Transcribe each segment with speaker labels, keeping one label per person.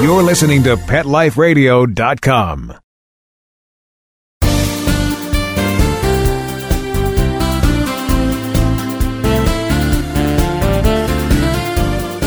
Speaker 1: You're listening to PetLifeRadio.com.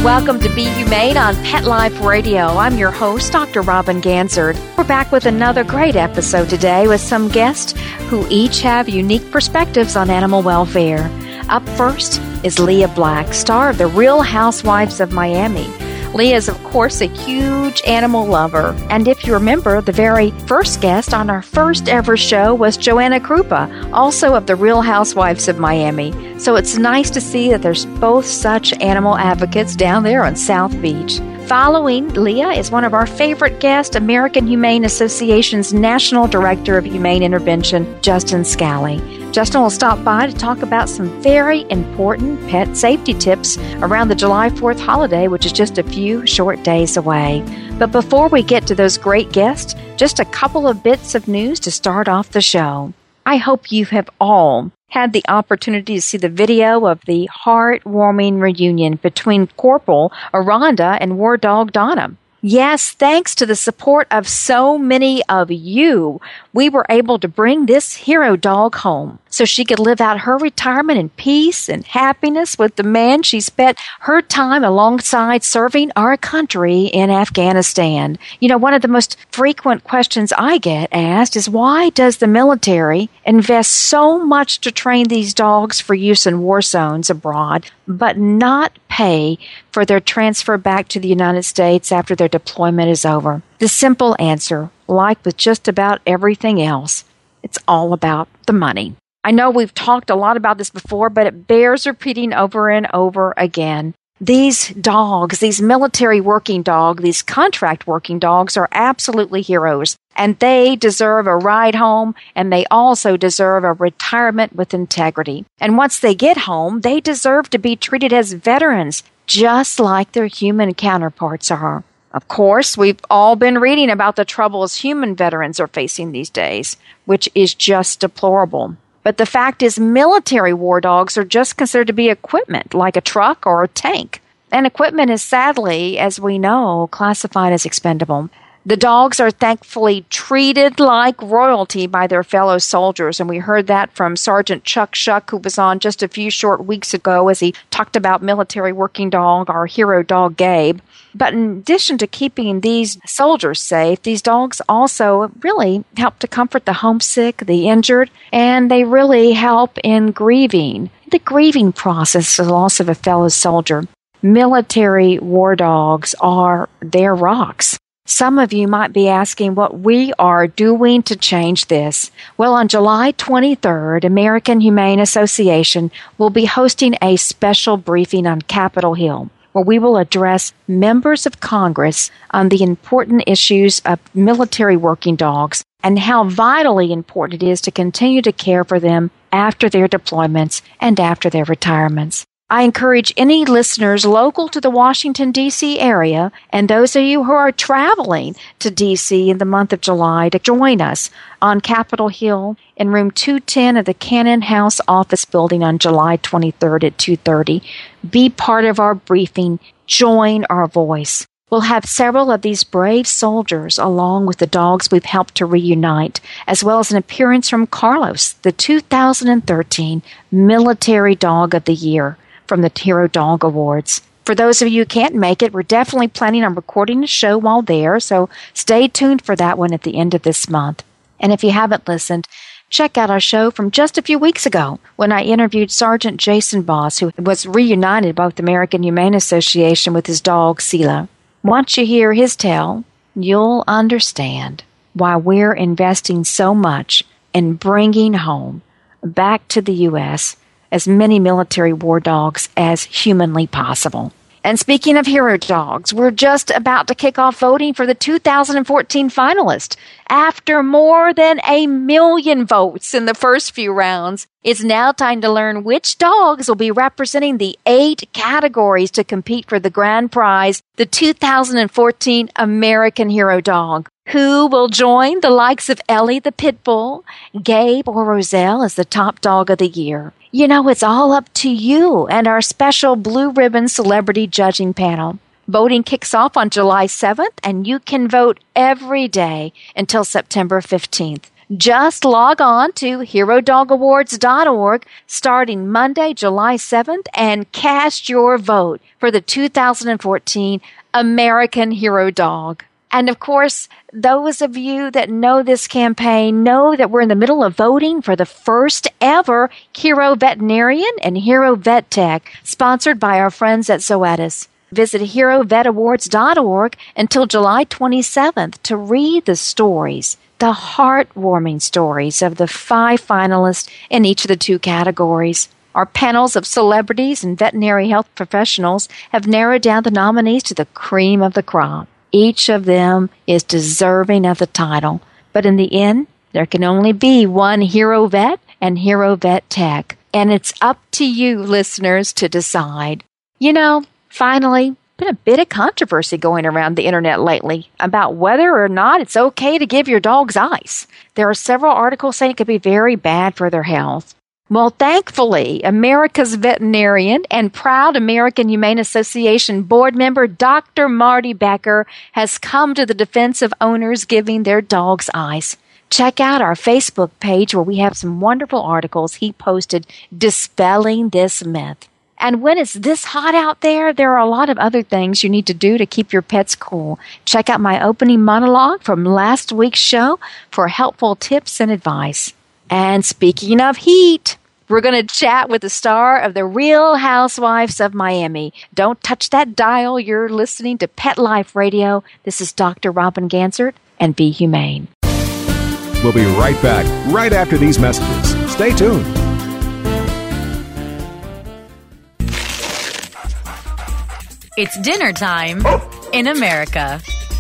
Speaker 2: Welcome to Be Humane on Pet Life Radio. I'm your host, Dr. Robin Ganzert. We're back with another great episode today with some guests who each have unique perspectives on animal welfare. Up first is Lea Black, star of The Real Housewives of Miami. Lea is, of course, a huge animal lover. And if you remember, the very first guest on our first ever show was Joanna Krupa, also of the Real Housewives of Miami. So it's nice to see that there's both such animal advocates down there on South Beach. Following Lea is one of our favorite guests, American Humane Association's National Director of Humane Intervention, Justin Scally. Justin will stop by to talk about some very important pet safety tips around the July 4th holiday, which is just a few short days away. But before we get to those great guests, just a couple of bits of news to start off the show. I hope you have all had the opportunity to see the video of the heartwarming reunion between Corporal Aranda and War Dog Donna. Yes, thanks to the support of so many of you, we were able to bring this hero dog home so she could live out her retirement in peace and happiness with the man she spent her time alongside serving our country in Afghanistan. You know, one of the most frequent questions I get asked is why does the military invest so much to train these dogs for use in war zones abroad, but not pay for their transfer back to the United States after their deployment is over? The simple answer, like with just about everything else, it's all about the money. I know we've talked a lot about this before, but it bears repeating over and over again. These dogs, these military working dogs, these contract working dogs are absolutely heroes and they deserve a ride home and they also deserve a retirement with integrity. And once they get home, they deserve to be treated as veterans just like their human counterparts are. Of course, we've all been reading about the troubles human veterans are facing these days, which is just deplorable. But the fact is, military war dogs are just considered to be equipment, like a truck or a tank. And equipment is sadly, as we know, classified as expendable. The dogs are thankfully treated like royalty by their fellow soldiers, and we heard that from Sergeant Chuck Shuck, who was on just a few short weeks ago as he talked about military working dog, our hero dog Gabe. But in addition to keeping these soldiers safe, these dogs also really help to comfort the homesick, the injured, and they really help in grieving. The grieving process, the loss of a fellow soldier. Military war dogs are their rocks. Some of you might be asking what we are doing to change this. Well, on July 23rd, American Humane Association will be hosting a special briefing on Capitol Hill where we will address members of Congress on the important issues of military working dogs and how vitally important it is to continue to care for them after their deployments and after their retirements. I encourage any listeners local to the Washington, D.C. area and those of you who are traveling to D.C. in the month of July to join us on Capitol Hill in room 210 of the Cannon House office building on July 23rd at 2:30. Be part of our briefing. Join our voice. We'll have several of these brave soldiers along with the dogs we've helped to reunite, as well as an appearance from Carlos, the 2013 Military Dog of the Year from the Hero Dog Awards. For those of you who can't make it, we're definitely planning on recording a show while there, so stay tuned for that one at the end of this month. And if you haven't listened, check out our show from just a few weeks ago when I interviewed Sergeant Jason Boss, who was reunited by the American Humane Association with his dog, Sela. Once you hear his tale, you'll understand why we're investing so much in bringing home back to the U.S as many military war dogs as humanly possible. And speaking of hero dogs, we're just about to kick off voting for the 2014 finalist. After more than a million votes in the first few rounds, it's now time to learn which dogs will be representing the eight categories to compete for the grand prize, the 2014 American Hero Dog. Who will join the likes of Ellie the Pit Bull, Gabe, or Roselle as the top dog of the year? You know, it's all up to you and our special blue ribbon celebrity judging panel. Voting kicks off on July 7th, and you can vote every day until September 15th. Just log on to HeroDogAwards.org starting Monday, July 7th, and cast your vote for the 2014 American Hero Dog. And of course, those of you that know this campaign know that we're in the middle of voting for the first ever Hero Veterinarian and Hero Vet Tech, sponsored by our friends at Zoetis. Visit HeroVetAwards.org until July 27th to read the stories, the heartwarming stories of the five finalists in each of the two categories. Our panels of celebrities and veterinary health professionals have narrowed down the nominees to the cream of the crop. Each of them is deserving of the title, but in the end, there can only be one Hero Vet and Hero Vet Tech, and it's up to you, listeners, to decide. You know, Finally, been a bit of controversy going around the internet lately about whether or not it's okay to give your dogs ice. There are several articles saying it could be very bad for their health. Well, thankfully, America's veterinarian and proud American Humane Association board member Dr. Marty Becker has come to the defense of owners giving their dogs ice. Check out our Facebook page where we have some wonderful articles he posted dispelling this myth. And when it's this hot out there, there are a lot of other things you need to do to keep your pets cool. Check out my opening monologue from last week's show for helpful tips and advice. And speaking of heat, we're going to chat with the star of The Real Housewives of Miami. Don't touch that dial. You're listening to Pet Life Radio. This is Dr. Robin Ganzert, and be humane.
Speaker 1: We'll be right back right after these messages. Stay tuned.
Speaker 3: It's dinner time in America,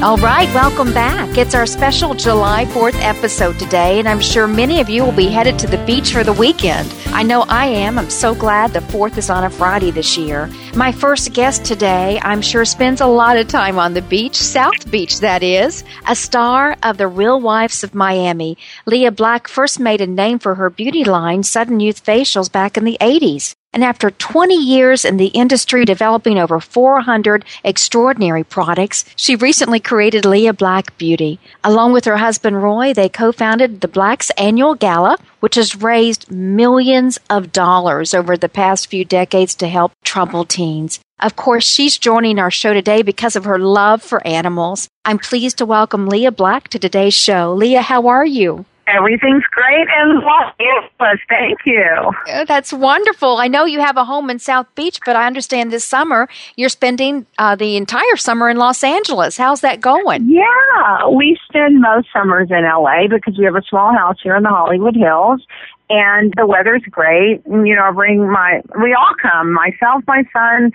Speaker 2: All right, welcome back. It's our special July 4th episode today, and I'm sure many of you will be headed to the beach for the weekend. I know I am. I'm so glad the 4th is on a Friday this year. My first guest today, I'm sure, spends a lot of time on the beach, South Beach, that is. A star of the Real Wives of Miami, Lea Black first made a name for her beauty line, Sudden Youth Facials, back in the 80s. And after 20 years in the industry developing over 400 extraordinary products, she recently created Lea Black Beauty. Along with her husband Roy, they co-founded the Black's annual gala, which has raised millions of dollars over the past few decades to help troubled teens. Of course, she's joining our show today because of her love for animals. I'm pleased to welcome Lea Black to today's show. Lea, how are you?
Speaker 4: Everything's great and Los Angeles. Thank you.
Speaker 2: Oh, that's wonderful. I know you have a home in South Beach, but I understand this summer you're spending uh, the entire summer in Los Angeles. How's that going?
Speaker 4: Yeah, we spend most summers in LA because we have a small house here in the Hollywood Hills. And the weather's great. And, you know, I bring my, we all come, myself, my son,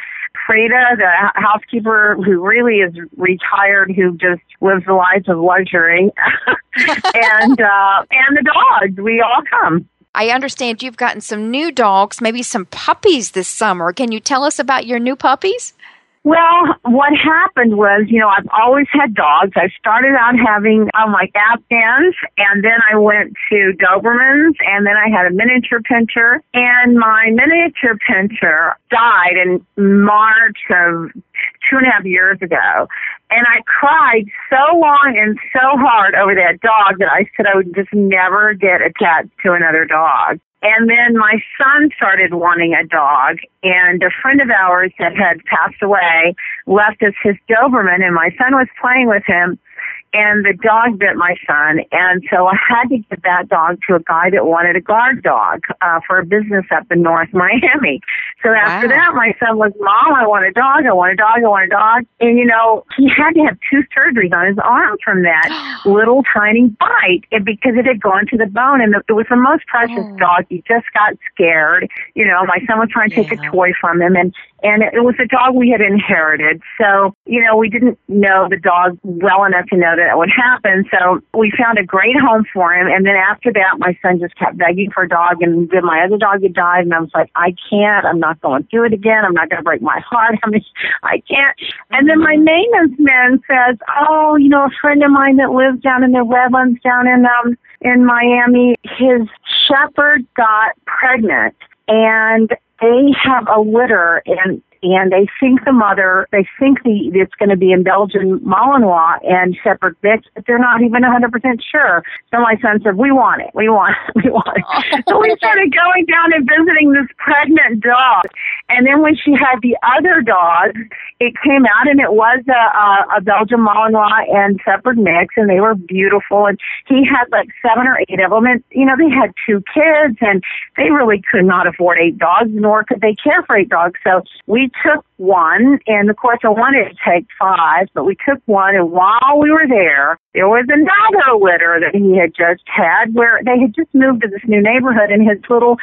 Speaker 4: Freda, the housekeeper who really is retired, who just lives the lives of luxury, and uh, and the dogs. We all come.
Speaker 2: I understand you've gotten some new dogs, maybe some puppies this summer. Can you tell us about your new puppies?
Speaker 4: Well, what happened was, you know, I've always had dogs. I started out having um, like Afghans, and then I went to Dobermans, and then I had a miniature pinscher, and my miniature pinscher died in March of two and a half years ago. And I cried so long and so hard over that dog that I said I would just never get attached to another dog. And then my son started wanting a dog, and a friend of ours that had passed away left us his Doberman, and my son was playing with him and the dog bit my son, and so I had to get that dog to a guy that wanted a guard dog uh, for a business up in North Miami. So after
Speaker 2: Wow.
Speaker 4: that, my son was, "Mom, I want a dog. I want a dog. I want a dog." And you know, he had to have two surgeries on his arm from that little tiny bite, and because it had gone to the bone, and it was the most precious dog. He just got scared. You know, my son was trying to take a toy from him, and and it was a dog we had inherited. So, you know, we didn't know the dog well enough to know that it would happen. So we found a great home for him. And then after that, my son just kept begging for a dog and then my other dog had died. And I was like, I can't, I'm not going through it again. I'm not going to break my heart. I mean, I can't. And then my maintenance man says, oh, you know, a friend of mine that lives down in the Redlands down in, um, in Miami, his shepherd got pregnant and they have a litter and and they think the mother, they think the it's going to be in Belgian Malinois and Shepherd mix, but they're not even 100% sure. So my son said, "We want it, we want it, we want it." so we started going down and visiting this pregnant dog, and then when she had the other dog, it came out and it was a, a, a Belgian Malinois and Shepherd mix, and they were beautiful. And he had like seven or eight of them, and you know they had two kids, and they really could not afford eight dogs, nor could they care for eight dogs. So we took one, and of course I wanted to take five, but we took one, and while we were there, there was another litter that he had just had where they had just moved to this new neighborhood, and his little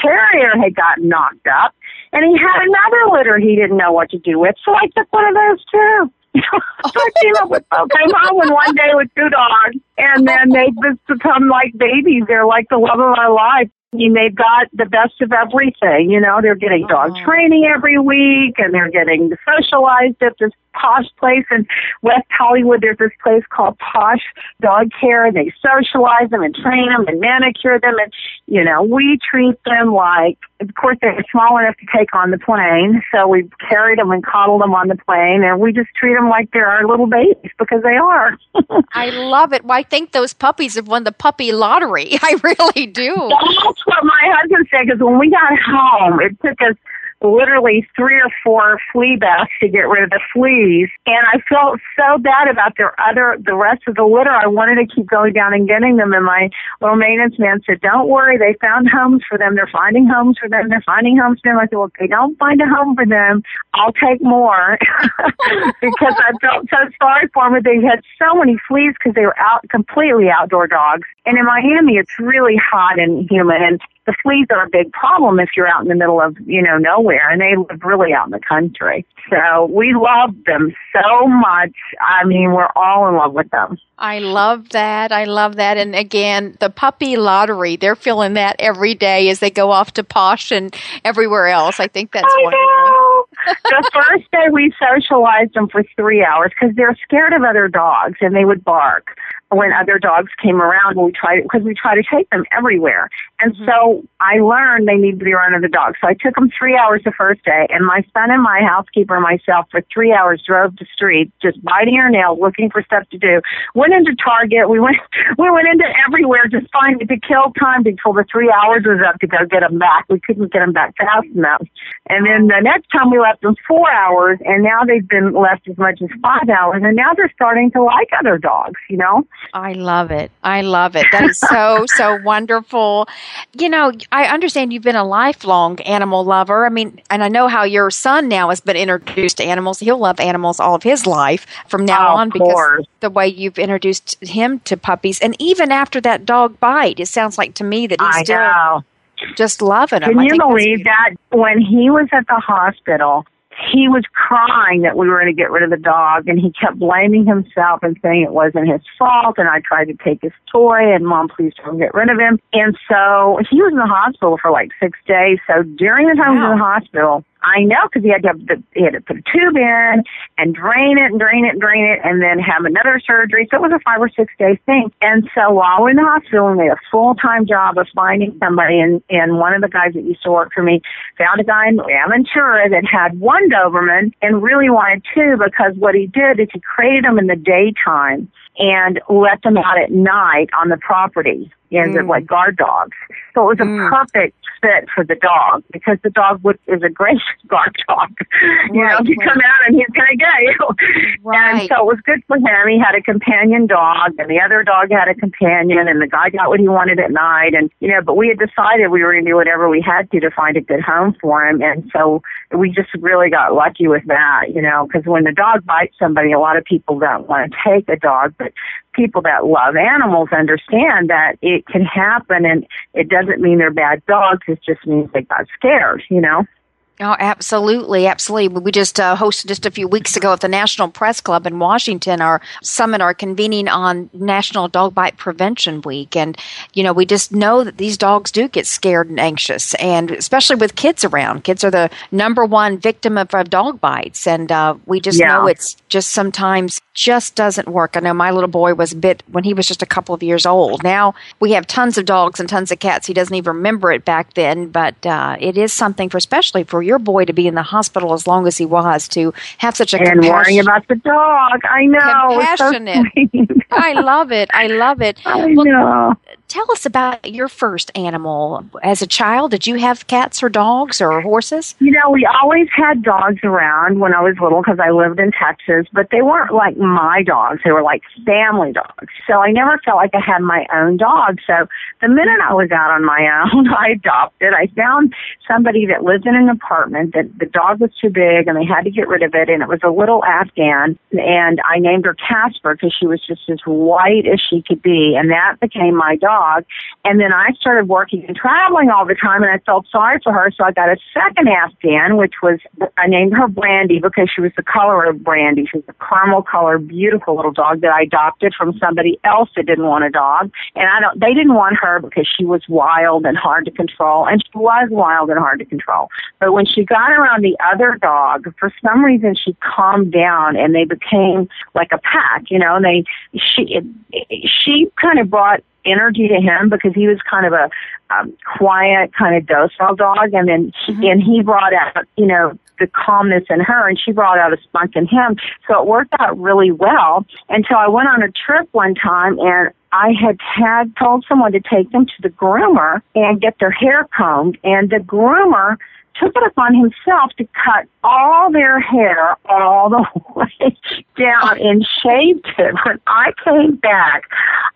Speaker 4: terrier had gotten knocked up, and he had another litter he didn't know what to do with, so I took one of those too. so I came up with I came home one day with two dogs, and then they just become like babies. They're like the love of my life. Mean, they've got the best of everything. You know, they're getting dog training every week, and they're getting socialized at this posh place in West Hollywood. There's this place called Posh Dog Care, and they socialize them and train them and manicure them, and you know, we treat them like. Of course, they're small enough to take on the plane, so we carried them and coddled them on the plane, and we just treat them like they're our little babies because they are.
Speaker 2: I love it. Well, I think those puppies have won the puppy lottery. I really do.
Speaker 4: That's what my husband said. Because when we got home, it took us literally three or four flea baths to get rid of the fleas, and I felt so bad about their other the rest of the litter. I wanted to keep going down and getting them, and my little maintenance man said, "Don't worry, they found homes for them. They're finding homes for them. They're finding homes for them." I said, "Well, if they don't find a home for them, I'll take more," because I felt so sorry for them. They had so many fleas because they were out completely outdoor dogs, and in Miami, it's really hot and humid, and the fleas are a big problem if you're out in the middle of you know nowhere and they live really out in the country so we love them so much i mean we're all in love with them
Speaker 2: I love that. I love that. And again, the puppy lottery, they're feeling that every day as they go off to Posh and everywhere else. I think that's
Speaker 4: I
Speaker 2: wonderful.
Speaker 4: know. the first day we socialized them for three hours because they're scared of other dogs and they would bark when other dogs came around we tried because we try to take them everywhere. And mm-hmm. so i learned they need to be around other dogs. So i took them three hours the first day and my son and my housekeeper and myself for three hours drove the street just biting our nails looking for stuff to do. Went into target. We went we went into everywhere just trying to kill time until the three hours was up to go get them back. We couldn't get them back fast enough. And then the next time we left them four hours and now they've been left as much as five hours and now they're starting to like other dogs you know
Speaker 2: I love it. I love it. That is so, so wonderful. You know, I understand you've been a lifelong animal lover. I mean, and I know how your son now has been introduced to animals. He'll love animals all of his life from now
Speaker 4: Oh,
Speaker 2: on because
Speaker 4: course.
Speaker 2: the way you've introduced him to puppies. And even after that dog bite, it sounds like to me that he's
Speaker 4: I
Speaker 2: still
Speaker 4: know.
Speaker 2: just loving them.
Speaker 4: Can
Speaker 2: I
Speaker 4: you believe that when he was at the hospital, he was crying that we were going to get rid of the dog, and he kept blaming himself and saying it wasn't his fault. And I tried to take his toy, and mom, please don't get rid of him. And so he was in the hospital for like six days. So during the time he was in the hospital, I know because he had to have the, he had to put a tube in and drain it and drain it and drain it and then have another surgery. So it was a five or six day thing. And so while we're in the hospital, we made a full time job of finding somebody. And and one of the guys that used to work for me found a guy in Aventura that had one Doberman and really wanted two because what he did is he created them in the daytime and let them out at night on the property as mm. like guard dogs. So it was a mm. perfect fit for the dog because the dog would, is a great guard dog. you right, know, you right. come out and he's going to get you. Right. And so it was good for him. He had a companion dog and the other dog had a companion and the guy got what he wanted at night. And, you know, but we had decided we were going to do whatever we had to to find a good home for him. And so we just really got lucky with that, you know, because when the dog bites somebody, a lot of people don't want to take a dog, but people that love animals understand that it can happen and it doesn't mean they're bad dogs. It just means they got scared, you know?
Speaker 2: Oh, absolutely, absolutely. We just uh, hosted just a few weeks ago at the National Press Club in Washington. Our summit, our convening on National Dog Bite Prevention Week, and you know we just know that these dogs do get scared and anxious, and especially with kids around. Kids are the number one victim of, of dog bites, and uh, we just yeah. know it's just sometimes just doesn't work. I know my little boy was a bit when he was just a couple of years old. Now we have tons of dogs and tons of cats. He doesn't even remember it back then, but uh, it is something for especially for your boy to be in the hospital as long as he was to have such a
Speaker 4: and worrying about the dog. I know,
Speaker 2: compassionate.
Speaker 4: So
Speaker 2: I love it. I love it.
Speaker 4: I well, know.
Speaker 2: Tell us about your first animal as a child. Did you have cats or dogs or horses?
Speaker 4: You know, we always had dogs around when I was little because I lived in Texas, but they weren't like my dogs. They were like family dogs. So I never felt like I had my own dog. So the minute I was out on my own, I adopted. I found somebody that lived in an apartment that the dog was too big and they had to get rid of it and it was a little Afghan and I named her Casper because she was just as white as she could be and that became my dog dog. And then I started working and traveling all the time, and I felt sorry for her. So I got a second Afghan, which was I named her Brandy because she was the color of Brandy. She was a caramel color, beautiful little dog that I adopted from somebody else that didn't want a dog. And I don't. They didn't want her because she was wild and hard to control, and she was wild and hard to control. But when she got around the other dog, for some reason she calmed down, and they became like a pack. You know, and they she she kind of brought energy to him because he was kind of a um, quiet, kind of docile dog, and then mm-hmm. and he brought out, you know, the calmness in her, and she brought out a spunk in him. So it worked out really well until I went on a trip one time and. I had had told someone to take them to the groomer and get their hair combed, and the groomer took it upon himself to cut all their hair all the way down and shaved it. When I came back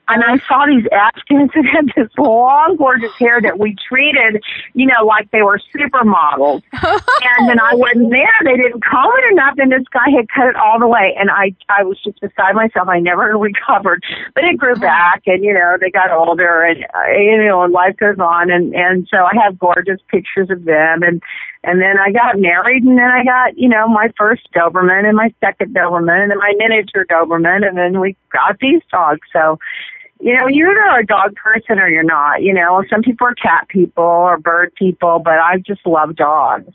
Speaker 4: and I saw these Afghans that had this long, gorgeous hair that we treated, you know, like they were supermodels. and then I wasn't there. They didn't comb it enough, and this guy had cut it all the way. And I, I was just beside myself. I never recovered, but it grew back, and you know, they got older, and uh, you know, and life goes on. And and so I have gorgeous pictures of them, and and then I got married, and then I got, you know, my first Doberman and my second Doberman and then my miniature Doberman, and then we got these dogs. So, you know, you're either a dog person or you're not. You know, some people are cat people or bird people, but I just love dogs.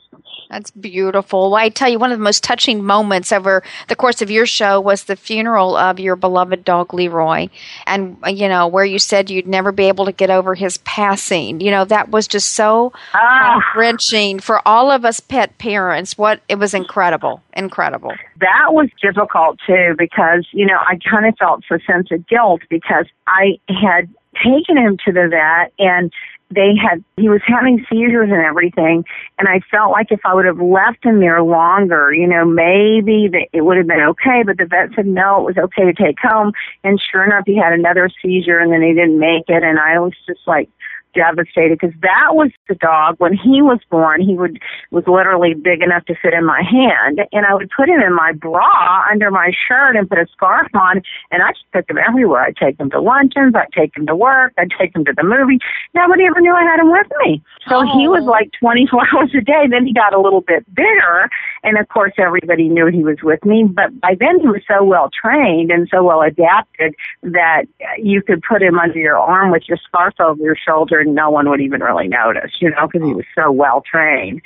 Speaker 2: That's beautiful. Well, I tell you, one of the most touching moments over the course of your show was the funeral of your beloved dog Leroy, and you know where you said you'd never be able to get over his passing. You know that was just so ah. wrenching for all of us pet parents. What it was incredible, incredible.
Speaker 4: That was difficult too because you know I kind of felt a sense of guilt because I had taken him to the vet and they had he was having seizures and everything and i felt like if i would have left him there longer you know maybe the, it would have been okay but the vet said no it was okay to take home and sure enough he had another seizure and then he didn't make it and i was just like devastated because that was the dog when he was born he would was literally big enough to fit in my hand and i would put him in my bra under my shirt and put a scarf on and i just took him everywhere i'd take him to luncheons i'd take him to work i'd take him to the movie nobody ever knew i had him with me so oh. he was oh. like twenty four hours a day then he got a little bit bigger and of course everybody knew he was with me but by then he was so well trained and so well adapted that you could put him under your arm with your scarf over your shoulder and no one would even really notice, you know, because he was so well trained.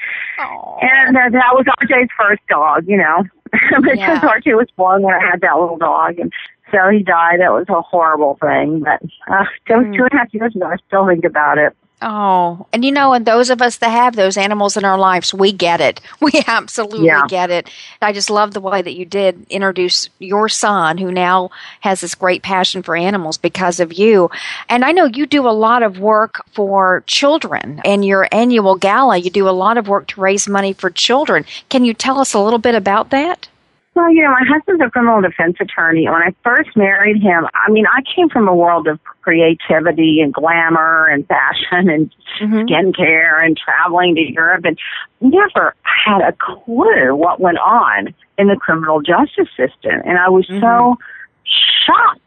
Speaker 4: And uh, that was RJ's first dog, you know, because
Speaker 2: Yeah.
Speaker 4: RJ was born when I had that little dog, and so he died. That was a horrible thing, but uh, that was two and a half years ago. I still think about it.
Speaker 2: Oh, and you know, and those of us that have those animals in our lives, we get it. We absolutely
Speaker 4: Yeah.
Speaker 2: get it. I just love the way that you did introduce your son, who now has this great passion for animals because of you. And I know you do a lot of work for children. in your annual gala, you do a lot of work to raise money for children. Can you tell us a little bit about that?
Speaker 4: Well, you know, my husband's a criminal defense attorney. When I first married him, I mean, I came from a world of creativity and glamour and fashion and mm-hmm. skincare and traveling to Europe and never had a clue what went on in the criminal justice system. And I was so mm-hmm. shocked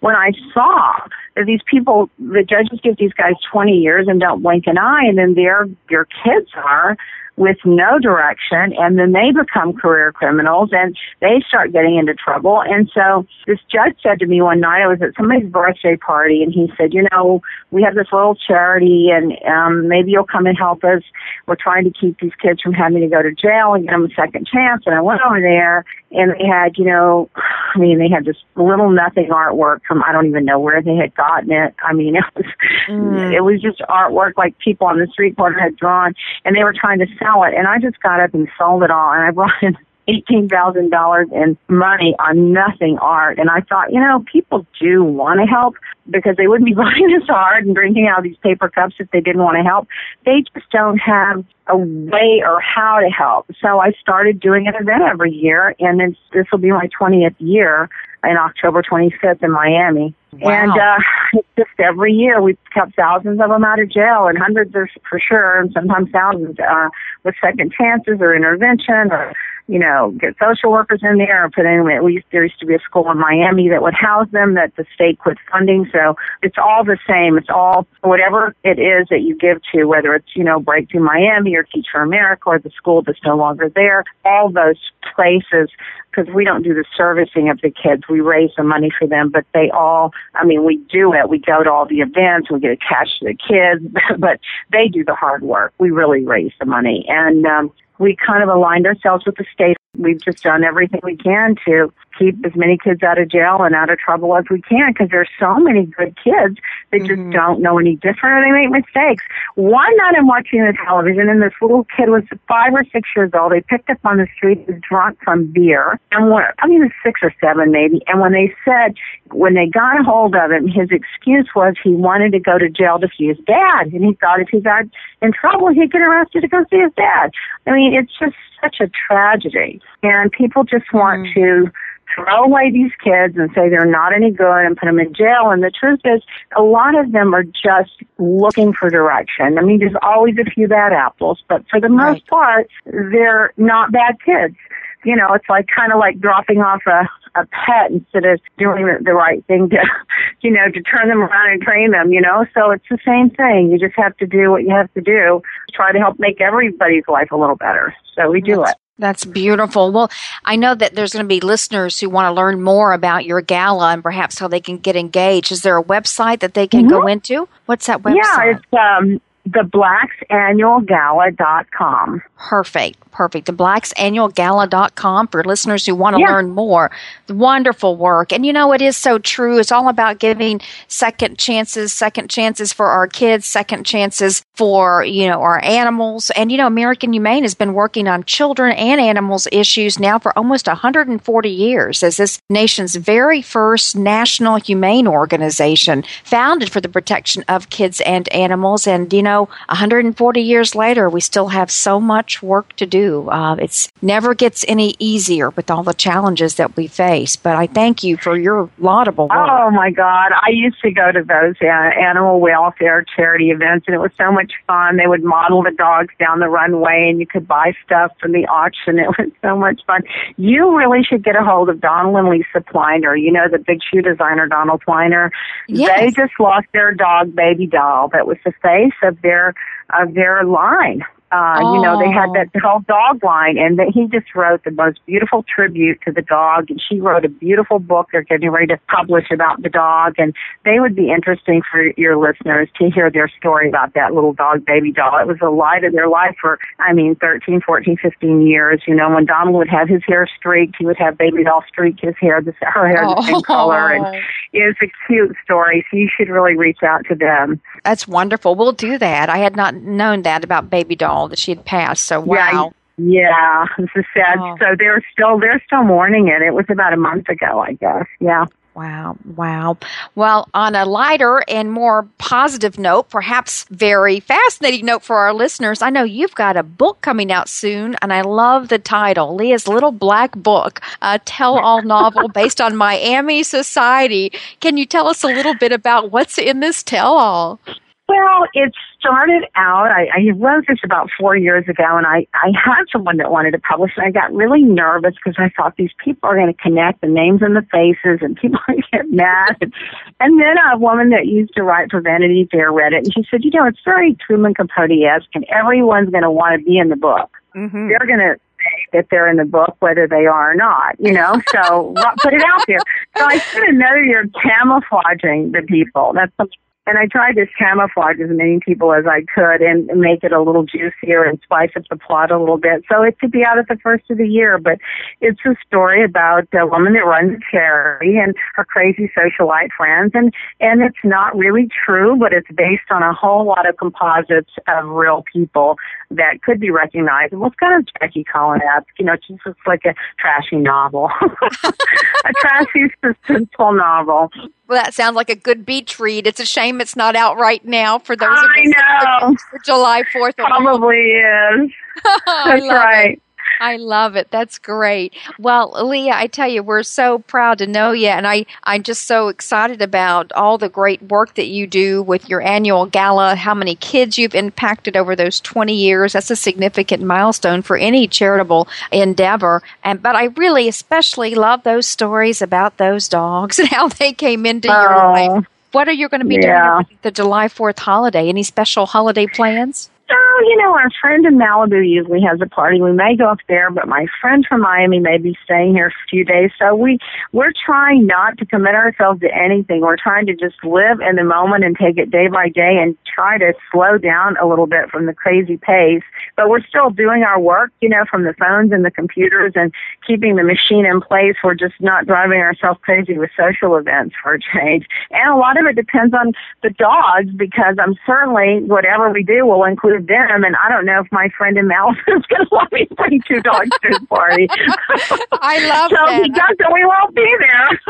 Speaker 4: when I saw that these people, the judges give these guys 20 years and don't blink an eye, and then their your kids are with no direction, and then they become career criminals and they start getting into trouble. And so this judge said to me one night, I was at somebody's birthday party, and he said, you know, we have this little charity, and um, maybe you'll come and help us. We're trying to keep these kids from having to go to jail and get them a second chance. And I went over there, and they had, you know, I mean, they had this little nothing artwork from I don't even know where they had gotten it. I mean, it was it was just artwork like people on the street corner had drawn, and they were trying to sell it. And I just got up and sold it all, and I brought in eighteen thousand dollars in money on nothing art. And I thought, you know, people do want to help because they wouldn't be buying this art and drinking out of these paper cups if they didn't want to help. They just don't have a way or how to help. So I started doing an event every year, and it's, this will be my 20th year in October 25th in Miami.
Speaker 2: Wow.
Speaker 4: And uh, it's just every year we've kept thousands of them out of jail, and hundreds are for sure, and sometimes thousands uh, with second chances or intervention or you know, get social workers in there or put in at least there used to be a school in Miami that would house them that the state quit funding. So it's all the same. It's all whatever it is that you give to, whether it's, you know, Breakthrough Miami or Teach for America or the school that's no longer there, all those places because we don't do the servicing of the kids. We raise the money for them, but they all, I mean, we do it. We go to all the events, we get cash to the kids, but they do the hard work. We really raise the money. And, um, we kind of aligned ourselves with the state. We've just done everything we can to keep as many kids out of jail and out of trouble as we can because there's so many good kids that just mm-hmm. don't know any different or they make mistakes. One night I'm watching the television and this little kid was five or six years old. They picked up on the street, was drunk from beer and what, I mean, six or seven maybe. And when they said, when they got a hold of him, his excuse was he wanted to go to jail to see his dad. And he thought if he got in trouble, he'd get arrested to go see his dad. I mean, it's just such a tragedy. And people just want mm. to throw away these kids and say they're not any good and put them in jail. And the truth is, a lot of them are just looking for direction. I mean, there's always a few bad apples, but for the most part, they're not bad kids. You know, it's like kind of like dropping off a a pet instead of doing the, the right thing to, you know, to turn them around and train them, you know? So it's the same thing. You just have to do what you have to do. Try to help make everybody's life a little better. So we do it.
Speaker 2: That's beautiful. Well, I know that there's going to be listeners who want to learn more about your gala and perhaps how they can get engaged. Is there a website that they can go into? What's that website?
Speaker 4: Yeah, it's um, theblacksannualgala.com.
Speaker 2: Perfect. Perfect. The blacksannualgala.com for listeners who want to
Speaker 4: Yeah.
Speaker 2: learn more. Wonderful work. And you know, it is so true. It's all about giving second chances, second chances for our kids, second chances for, you know, our animals. And you know, American Humane has been working on children and animals issues now for almost 140 years as this nation's very first national humane organization founded for the protection of kids and animals. And you know, 140 years later, we still have so much work to do. Uh, it's never gets any easier with all the challenges that we face. But I thank you for your laudable work.
Speaker 4: Oh my God. I used to go to those uh, animal welfare charity events and it was so much fun. They would model the dogs down the runway and you could buy stuff from the auction. It was so much fun. You really should get a hold of Donald and Lisa Pliner. You know, the big shoe designer, Donald Pliner.
Speaker 2: Yes.
Speaker 4: They just lost their dog baby doll that was the face of their, of their line Uh,
Speaker 2: oh.
Speaker 4: You know, they had that whole dog line, and that he just wrote the most beautiful tribute to the dog. And she wrote a beautiful book they're getting ready to publish about the dog, and they would be interesting for your listeners to hear their story about that little dog, baby doll. It was the light of their life for, I mean, 13, 14, 15 years. You know, when Donald would have his hair streaked, he would have baby doll streak his hair, the, her hair oh. the same color, and it's a cute story. So you should really reach out to them.
Speaker 2: That's wonderful. We'll do that. I had not known that about baby doll that she had passed. So wow.
Speaker 4: Yeah, yeah this is sad. Oh. So they're still they're still mourning it. It was about a month ago, I guess. Yeah.
Speaker 2: Wow, wow. Well, on a lighter and more positive note, perhaps very fascinating note for our listeners, I know you've got a book coming out soon, and I love the title Lea's Little Black Book, a tell all novel based on Miami society. Can you tell us a little bit about what's in this tell all?
Speaker 4: Well, it started out, I, I wrote this about four years ago, and I, I had someone that wanted to publish, and I got really nervous because I thought these people are going to connect the names and the faces, and people are going to get mad. And, and then a woman that used to write for Vanity Fair read it, and she said, you know, it's very Truman Capote-esque, and everyone's going to want to be in the book. Mm-hmm. They're going to say that they're in the book, whether they are or not, you know, so put it out there. So I spent another year camouflaging the people. That's something and I tried to camouflage as many people as I could and make it a little juicier and spice up the plot a little bit. So it could be out at the first of the year, but it's a story about a woman that runs a charity and her crazy socialite friends and, and it's not really true, but it's based on a whole lot of composites of real people that could be recognizable. It's kind of Jackie Collins-esque, you know, it's just like a trashy novel, a trashy suspenseful novel.
Speaker 2: Well, that sounds like a good beach read. It's a shame it's not out right now for those
Speaker 4: I
Speaker 2: of us for July 4th.
Speaker 4: Probably is. That's right.
Speaker 2: It. I love it. That's great. Well, Lea, I tell you, we're so proud to know you, and I, I'm just so excited about all the great work that you do with your annual gala, how many kids you've impacted over those 20 years. That's a significant milestone for any charitable endeavor. And But I really especially love those stories about those dogs and how they came into oh, your life. What are you going to be yeah. doing the July 4th holiday? Any special holiday plans?
Speaker 4: Uh, Oh, you know, our friend in Malibu usually has a party. We may go up there, but my friend from Miami may be staying here a few days. So we we're trying not to commit ourselves to anything. We're trying to just live in the moment and take it day by day and try to slow down a little bit from the crazy pace. But we're still doing our work, you know, from the phones and the computers and keeping the machine in place. We're just not driving ourselves crazy with social events for a change. And a lot of it depends on the dogs because I'm certainly whatever we do will include them, and I don't know if my friend in Malibu is going to let me bring two dogs to his party.
Speaker 2: I love
Speaker 4: so
Speaker 2: that.
Speaker 4: So he doesn't, we won't be there.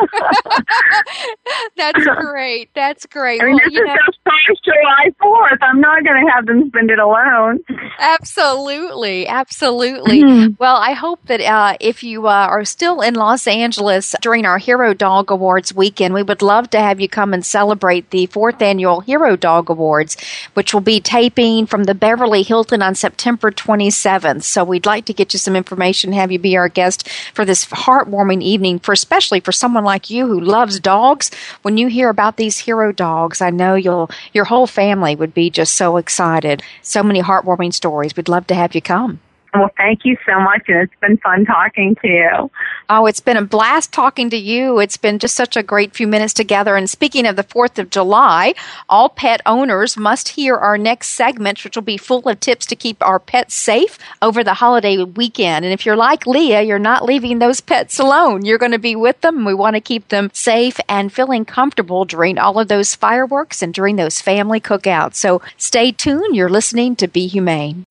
Speaker 2: That's great. That's great.
Speaker 4: I mean, well, this is know, just past July 4th. I'm not going to have them spend it alone.
Speaker 2: Absolutely. Absolutely. Mm-hmm. Well, I hope that uh, if you uh, are still in Los Angeles during our Hero Dog Awards weekend, we would love to have you come and celebrate the fourth annual Hero Dog Awards, which will be taping from the Beverly Hilton on September 27th. So we'd like to get you some information, have you be our guest for this heartwarming evening, for especially for someone like you who loves dogs. When you hear about these hero dogs, I know you'll your whole family would be just so excited. So many heartwarming stories. We'd love to have you come.
Speaker 4: Well, thank you so much, and it's been fun talking to you.
Speaker 2: Oh, it's been a blast talking to you. It's been just such a great few minutes together. And speaking of the 4th of July, all pet owners must hear our next segment, which will be full of tips to keep our pets safe over the holiday weekend. And if you're like Lea, you're not leaving those pets alone. You're going to be with them. We want to keep them safe and feeling comfortable during all of those fireworks and during those family cookouts. So stay tuned. You're listening to Be Humane.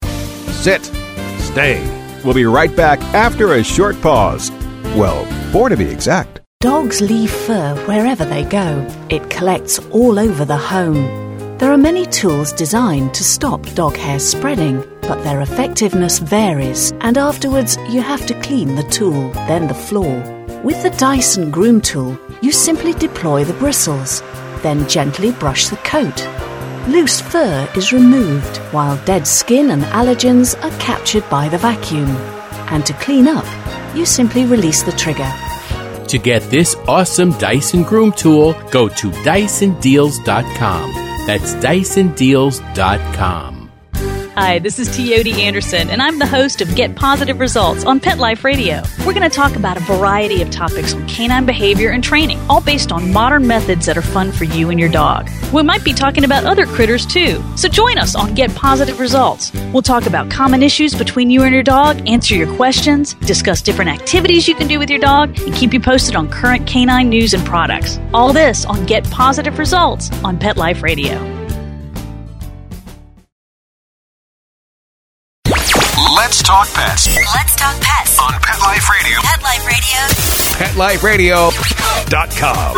Speaker 1: Sit We'll be right back after a short pause. Well, four to be exact.
Speaker 5: Dogs leave fur wherever they go. It collects all over the home. There are many tools designed to stop dog hair spreading, but their effectiveness varies, and afterwards you have to clean the tool, then the floor. With the Dyson Groom Tool, you simply deploy the bristles, then gently brush the coat Loose fur is removed, while dead skin and allergens are captured by the vacuum. And to clean up, you simply release the trigger.
Speaker 6: To get this awesome Dyson Groom tool, go to DysonDeals.com. That's DysonDeals.com.
Speaker 7: Hi, this is Teoti Anderson, and I'm the host of Get Positive Results on Pet Life Radio. We're going to talk about a variety of topics on canine behavior and training, all based on modern methods that are fun for you and your dog. We might be talking about other critters too, so join us on Get Positive Results. We'll talk about common issues between you and your dog, answer your questions, discuss different activities you can do with your dog, and keep you posted on current canine news and products. All this on Get Positive Results on Pet Life Radio.
Speaker 8: Let's talk pets. on Pet Life Radio.
Speaker 3: Pet Life Radio.
Speaker 1: PetLifeRadio.com.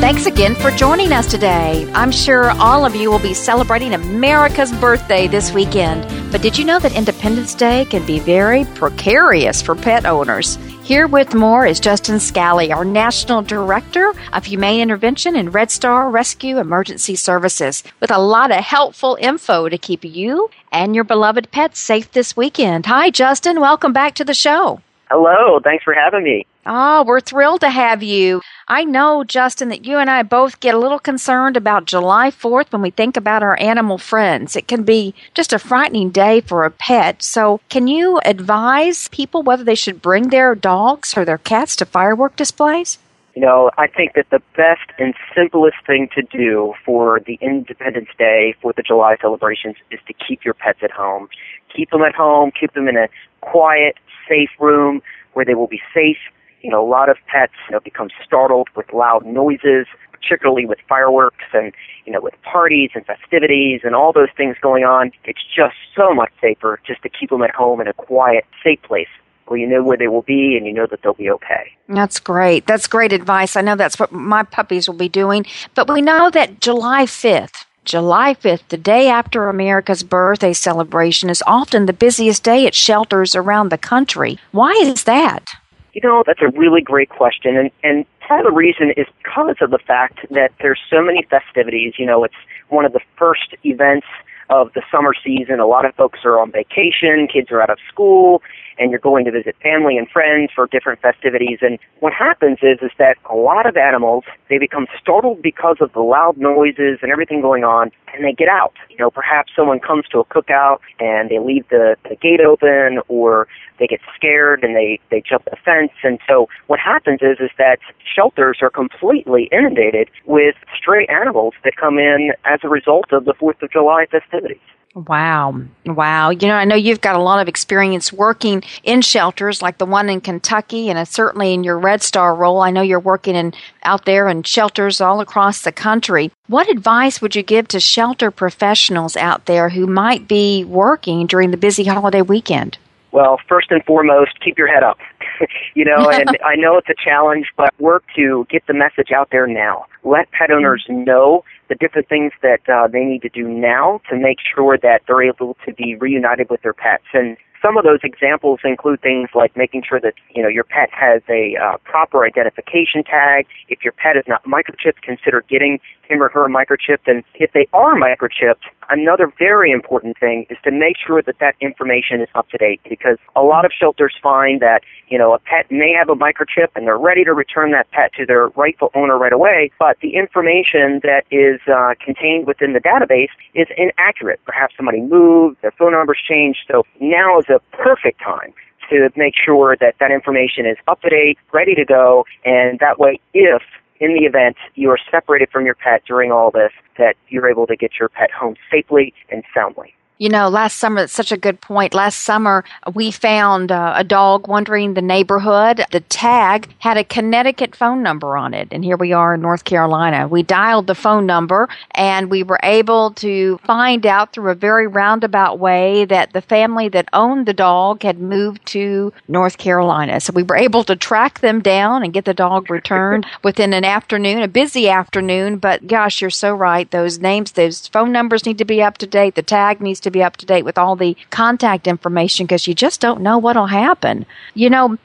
Speaker 2: Thanks again for joining us today. I'm sure all of you will be celebrating America's birthday this weekend. But did you know that Independence Day can be very precarious for pet owners? Here with more is Justin Scally, our National Director of Humane Intervention and Red Star Rescue Emergency Services, with a lot of helpful info to keep you and your beloved pets safe this weekend. Hi, Justin. Welcome back to the show.
Speaker 9: Hello, thanks for having me.
Speaker 2: Oh, we're thrilled to have you. I know, Justin, that you and I both get a little concerned about July 4th when we think about our animal friends. It can be just a frightening day for a pet. So, can you advise people whether they should bring their dogs or their cats to firework displays?
Speaker 9: You know, I think that the best and simplest thing to do for the Independence Day, Fourth of July celebrations is to keep your pets at home. Keep them at home, keep them in a quiet, safe room where they will be safe. You know, a lot of pets you know, become startled with loud noises, particularly with fireworks and, you know, with parties and festivities and all those things going on. It's just so much safer just to keep them at home in a quiet, safe place where you know where they will be and you know that they'll be okay.
Speaker 2: That's great. That's great advice. I know that's what my puppies will be doing. But we know that July 5th, July 5th, the day after America's birthday celebration, is often the busiest day at shelters around the country. Why is that?
Speaker 9: You know, that's a really great question. And, and part of the reason is because of the fact that there's so many festivities. You know, it's one of the first events of the summer season. A lot of folks are on vacation, kids are out of school, and you're going to visit family and friends for different festivities. And what happens is, is that a lot of animals, they become startled because of the loud noises and everything going on, and they get out. You know, perhaps someone comes to a cookout and they leave the, the gate open, or they get scared and they, they jump the fence. And so what happens is, is that shelters are completely inundated with stray animals that come in as a result of the 4th of July festivities.
Speaker 2: Wow. Wow. You know, I know you've got a lot of experience working in shelters like the one in Kentucky and uh, certainly in your Red Star role. I know you're working in out there in shelters all across the country. What advice would you give to shelter professionals out there who might be working during the busy holiday weekend?
Speaker 9: Well, first and foremost, keep your head up. you know, and I know it's a challenge, but work to get the message out there now. Let pet owners know the different things that uh, they need to do now to make sure that they're able to be reunited with their pets. And some of those examples include things like making sure that you know your pet has a uh, proper identification tag. If your pet is not microchipped, consider getting him or her microchipped. And if they are microchipped, another very important thing is to make sure that that information is up to date because a lot of shelters find that you know a pet may have a microchip and they're ready to return that pet to their rightful owner right away, but the information that is uh, contained within the database is inaccurate. Perhaps somebody moved, their phone number's changed, so now is a perfect time to make sure that that information is up to date, ready to go, and that way, if in the event you are separated from your pet during all this, that you're able to get your pet home safely and soundly.
Speaker 2: You know, last summer, it's such a good point. Last summer, we found uh, a dog wandering the neighborhood. The tag had a Connecticut phone number on it. And here we are in North Carolina. We dialed the phone number and we were able to find out through a very roundabout way that the family that owned the dog had moved to North Carolina. So we were able to track them down and get the dog returned within an afternoon, a busy afternoon. But gosh, you're so right. Those names, those phone numbers need to be up to date. The tag needs to be up to date with all the contact information because you just don't know what'll happen. You know,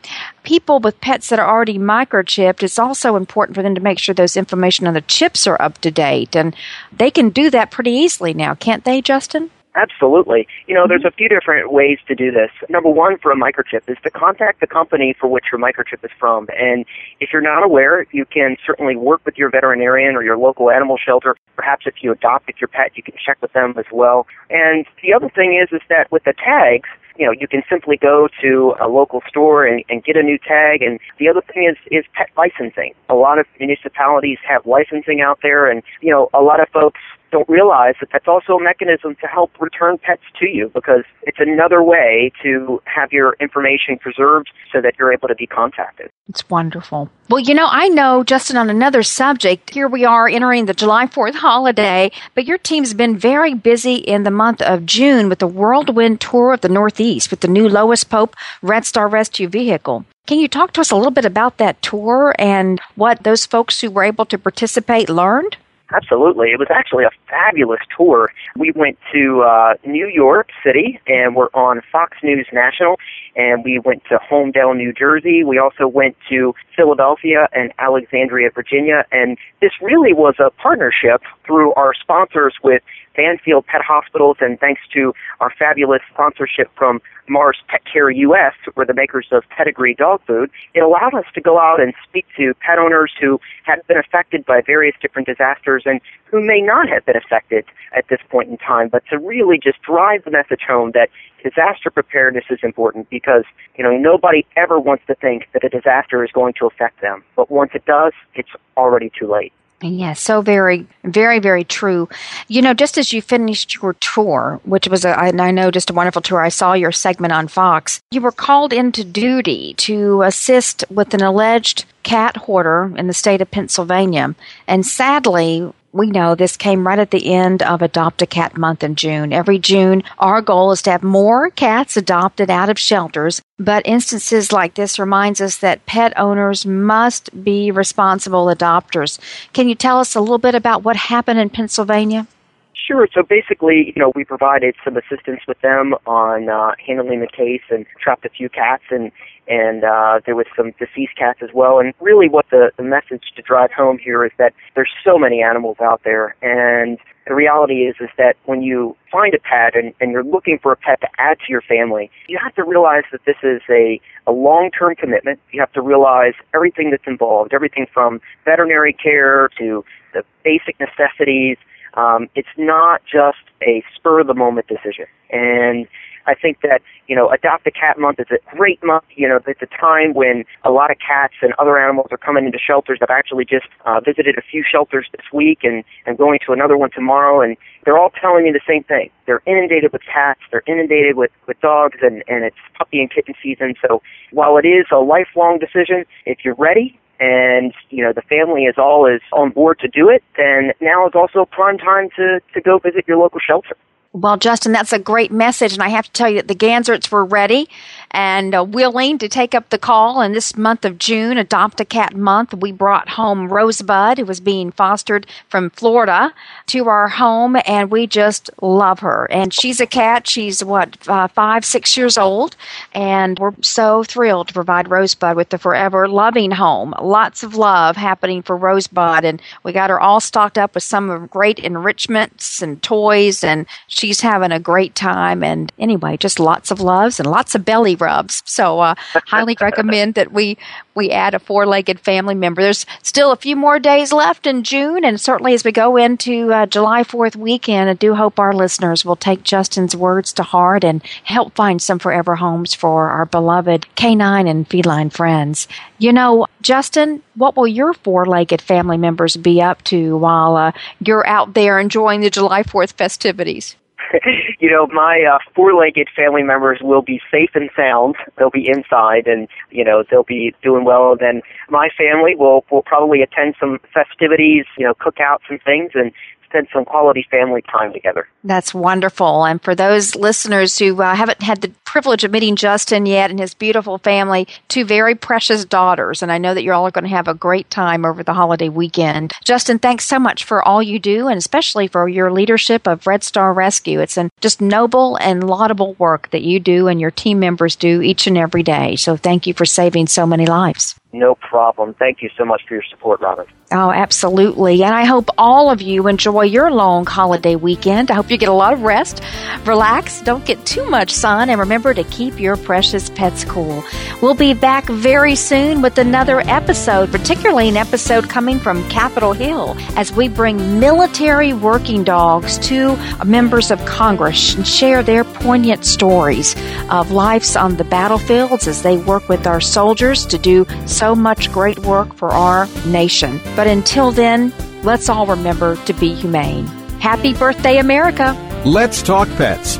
Speaker 2: people with pets that are already microchipped, it's also important for them to make sure those information on the chips are up to date. And they can do that pretty easily now, can't they, Justin?
Speaker 9: Absolutely. You know, there's mm-hmm. a few different ways to do this. Number one for a microchip is to contact the company for which your microchip is from. And if you're not aware, you can certainly work with your veterinarian or your local animal shelter. Perhaps if you adopted your pet, you can check with them as well. And the other thing is, is that with the tags, you know, you can simply go to a local store and, and get a new tag. And the other thing is, is pet licensing. A lot of municipalities have licensing out there, and, you know, a lot of folks don't realize that that's also a mechanism to help return pets to you because it's another way to have your information preserved so that you're able to be contacted.
Speaker 2: It's wonderful. Well, you know, I know, Justin, on another subject, here we are entering the July 4th holiday, but your team's been very busy in the month of June with the Whirlwind Tour of the Northeast with the new Lois Pope Red Star Rescue vehicle. Can you talk to us a little bit about that tour and what those folks who were able to participate learned?
Speaker 9: Absolutely. It was actually a fabulous tour. We went to uh, New York City and we're on Fox News National and we went to Holmdel, New Jersey. We also went to Philadelphia and Alexandria, Virginia. And this really was a partnership through our sponsors with Banfield Pet Hospitals and thanks to our fabulous sponsorship from Mars Pet Care US, we're the makers of pedigree dog food, it allowed us to go out and speak to pet owners who had been affected by various different disasters and who may not have been affected at this point in time, but to really just drive the message home that disaster preparedness is important because, you know, nobody ever wants to think that a disaster is going to affect them. But once it does, it's already too late.
Speaker 2: Yes, so very, very, very true. You know, just as you finished your tour, which was, I know, just a wonderful tour, I saw your segment on Fox. You were called into duty to assist with an alleged cat hoarder in the state of Pennsylvania. And sadly, we know this came right at the end of Adopt a Cat Month in June. Every June, our goal is to have more cats adopted out of shelters, but instances like this reminds us that pet owners must be responsible adopters. Can you tell us a little bit about what happened in Pennsylvania?
Speaker 9: Sure. So basically, you know, we provided some assistance with them on uh, handling the case and trapped a few cats, and and uh, there was some deceased cats as well. And really, what the, the message to drive home here is that there's so many animals out there, and the reality is is that when you find a pet and, and you're looking for a pet to add to your family, you have to realize that this is a, a long-term commitment. You have to realize everything that's involved, everything from veterinary care to the basic necessities. Um, it's not just a spur of the moment decision. And I think that, you know, Adopt a Cat Month is a great month. You know, it's a time when a lot of cats and other animals are coming into shelters. I've actually just uh, visited a few shelters this week and I'm going to another one tomorrow and they're all telling me the same thing. They're inundated with cats, they're inundated with, with dogs and, and it's puppy and kitten season. So while it is a lifelong decision, if you're ready and you know the family is all is on board to do it, then now is also prime time to to go visit your local shelter.
Speaker 2: Well, Justin, that's a great message, and I have to tell you that the Ganzerts were ready and uh, willing to take up the call. In this month of June, Adopt a Cat Month, we brought home Rosebud, who was being fostered from Florida, to our home, and we just love her. And she's a cat. She's what uh, five, six years old, and we're so thrilled to provide Rosebud with the forever loving home. Lots of love happening for Rosebud, and we got her all stocked up with some great enrichments and toys and she's having a great time. And anyway, just lots of loves and lots of belly rubs. So, uh, highly recommend that we we add a four-legged family member. There's still a few more days left in June, and certainly as we go into uh, July 4th weekend, I do hope our listeners will take Justin's words to heart and help find some forever homes for our beloved canine and feline friends. You know, Justin, what will your four-legged family members be up to while uh, you're out there enjoying the July 4th festivities?
Speaker 9: you know, my uh, four-legged family members will be safe and sound. They'll be inside, and you know, they'll be doing well. Then my family will will probably attend some festivities, you know, cookouts and things, and spend some quality family time together.
Speaker 2: That's wonderful. And for those listeners who uh, haven't had the privilege of meeting Justin yet and his beautiful family, two very precious daughters. And I know that you're all going to have a great time over the holiday weekend. Justin, thanks so much for all you do and especially for your leadership of Red Star Rescue. It's a just noble and laudable work that you do and your team members do each and every day. So thank you for saving so many lives.
Speaker 9: No problem. Thank you so much for your support, Robert.
Speaker 2: Oh, absolutely. And I hope all of you enjoy your long holiday weekend. I hope you get a lot of rest, relax, don't get too much sun, and remember to keep your precious pets cool. We'll be back very soon with another episode, particularly an episode coming from Capitol Hill as we bring military working dogs to members of Congress and share their poignant stories of lives on the battlefields as they work with our soldiers to do so much great work for our nation. But until then, let's all remember to be humane. Happy birthday, America!
Speaker 1: Let's talk pets